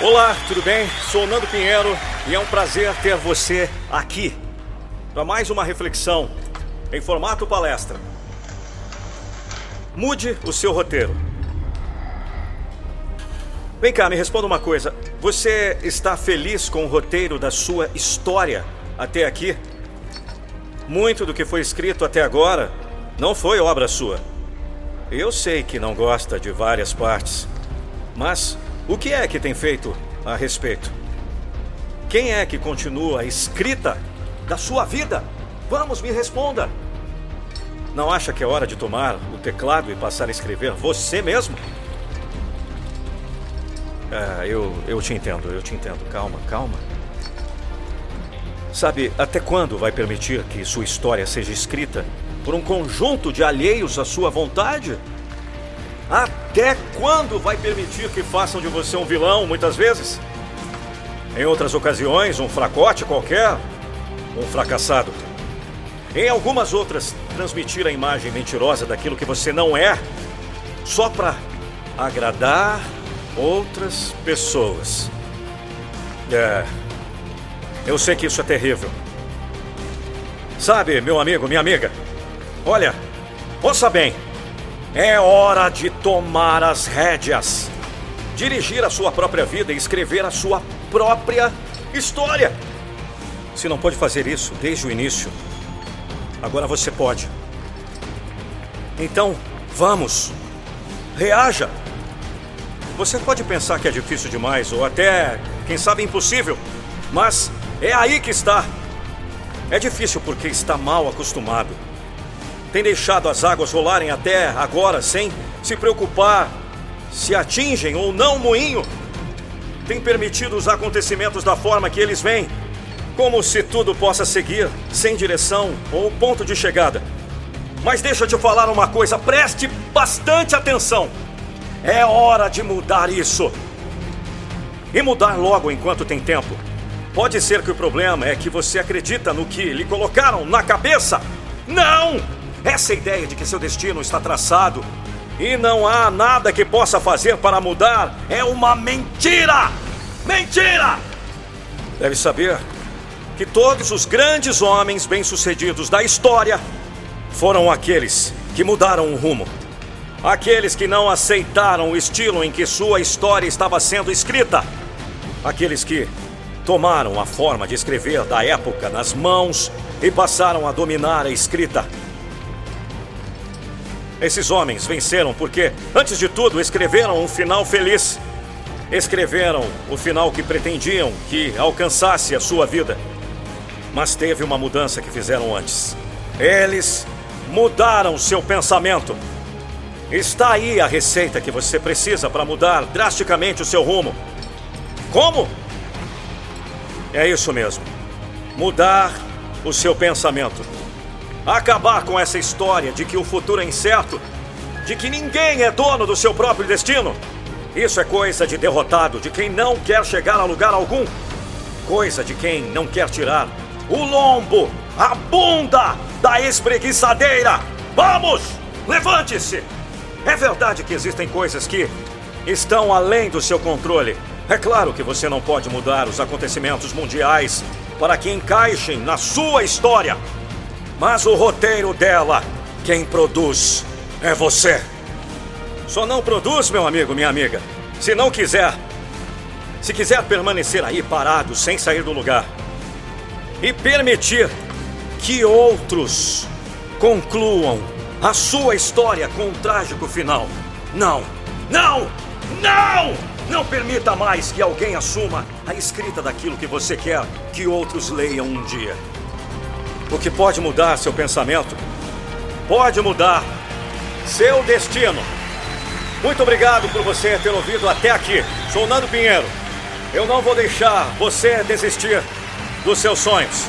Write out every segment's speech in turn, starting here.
Olá, tudo bem? Sou Nando Pinheiro e é um prazer ter você aqui para mais uma reflexão em formato palestra. Mude o seu roteiro. Vem cá, me responda uma coisa. Você está feliz com o roteiro da sua história até aqui? Muito do que foi escrito até agora não foi obra sua. Eu sei que não gosta de várias partes, mas o que é que tem feito a respeito? Quem é que continua a escrita da sua vida? Vamos, me responda. Não acha que é hora de tomar o teclado e passar a escrever você mesmo? Ah, eu, eu te entendo, eu te entendo. Calma, calma. Sabe, até quando vai permitir que sua história seja escrita por um conjunto de alheios à sua vontade? Até quando vai permitir que façam de você um vilão, muitas vezes? Em outras ocasiões, um fracote qualquer, um fracassado. Em algumas outras, transmitir a imagem mentirosa daquilo que você não é, só para agradar outras pessoas. É. Eu sei que isso é terrível. Sabe, meu amigo, minha amiga, olha, ouça bem. É hora de tomar as rédeas, dirigir a sua própria vida e escrever a sua própria história. Se não pode fazer isso desde o início, agora você pode. Então, vamos, reaja. Você pode pensar que é difícil demais ou até, quem sabe, impossível, mas é aí que está. É difícil porque está mal acostumado tem deixado as águas rolarem até agora sem se preocupar se atingem ou não o moinho. Tem permitido os acontecimentos da forma que eles vêm, como se tudo possa seguir sem direção ou ponto de chegada. Mas deixa eu te falar uma coisa, preste bastante atenção. É hora de mudar isso. E mudar logo enquanto tem tempo. Pode ser que o problema é que você acredita no que lhe colocaram na cabeça. Não! Essa ideia de que seu destino está traçado e não há nada que possa fazer para mudar é uma mentira! Mentira! Deve saber que todos os grandes homens bem-sucedidos da história foram aqueles que mudaram o rumo. Aqueles que não aceitaram o estilo em que sua história estava sendo escrita. Aqueles que tomaram a forma de escrever da época nas mãos e passaram a dominar a escrita. Esses homens venceram porque, antes de tudo, escreveram um final feliz. Escreveram o final que pretendiam que alcançasse a sua vida. Mas teve uma mudança que fizeram antes. Eles mudaram seu pensamento. Está aí a receita que você precisa para mudar drasticamente o seu rumo. Como? É isso mesmo. Mudar o seu pensamento. Acabar com essa história de que o futuro é incerto, de que ninguém é dono do seu próprio destino. Isso é coisa de derrotado, de quem não quer chegar a lugar algum. Coisa de quem não quer tirar o lombo, a bunda da espreguiçadeira. Vamos! Levante-se! É verdade que existem coisas que estão além do seu controle. É claro que você não pode mudar os acontecimentos mundiais para que encaixem na sua história. Mas o roteiro dela, quem produz é você. Só não produz, meu amigo, minha amiga, se não quiser. Se quiser permanecer aí parado, sem sair do lugar. E permitir que outros concluam a sua história com um trágico final. Não, não, não! Não permita mais que alguém assuma a escrita daquilo que você quer que outros leiam um dia. O que pode mudar seu pensamento pode mudar seu destino. Muito obrigado por você ter ouvido até aqui. Sou Nando Pinheiro. Eu não vou deixar você desistir dos seus sonhos.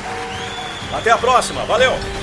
Até a próxima. Valeu!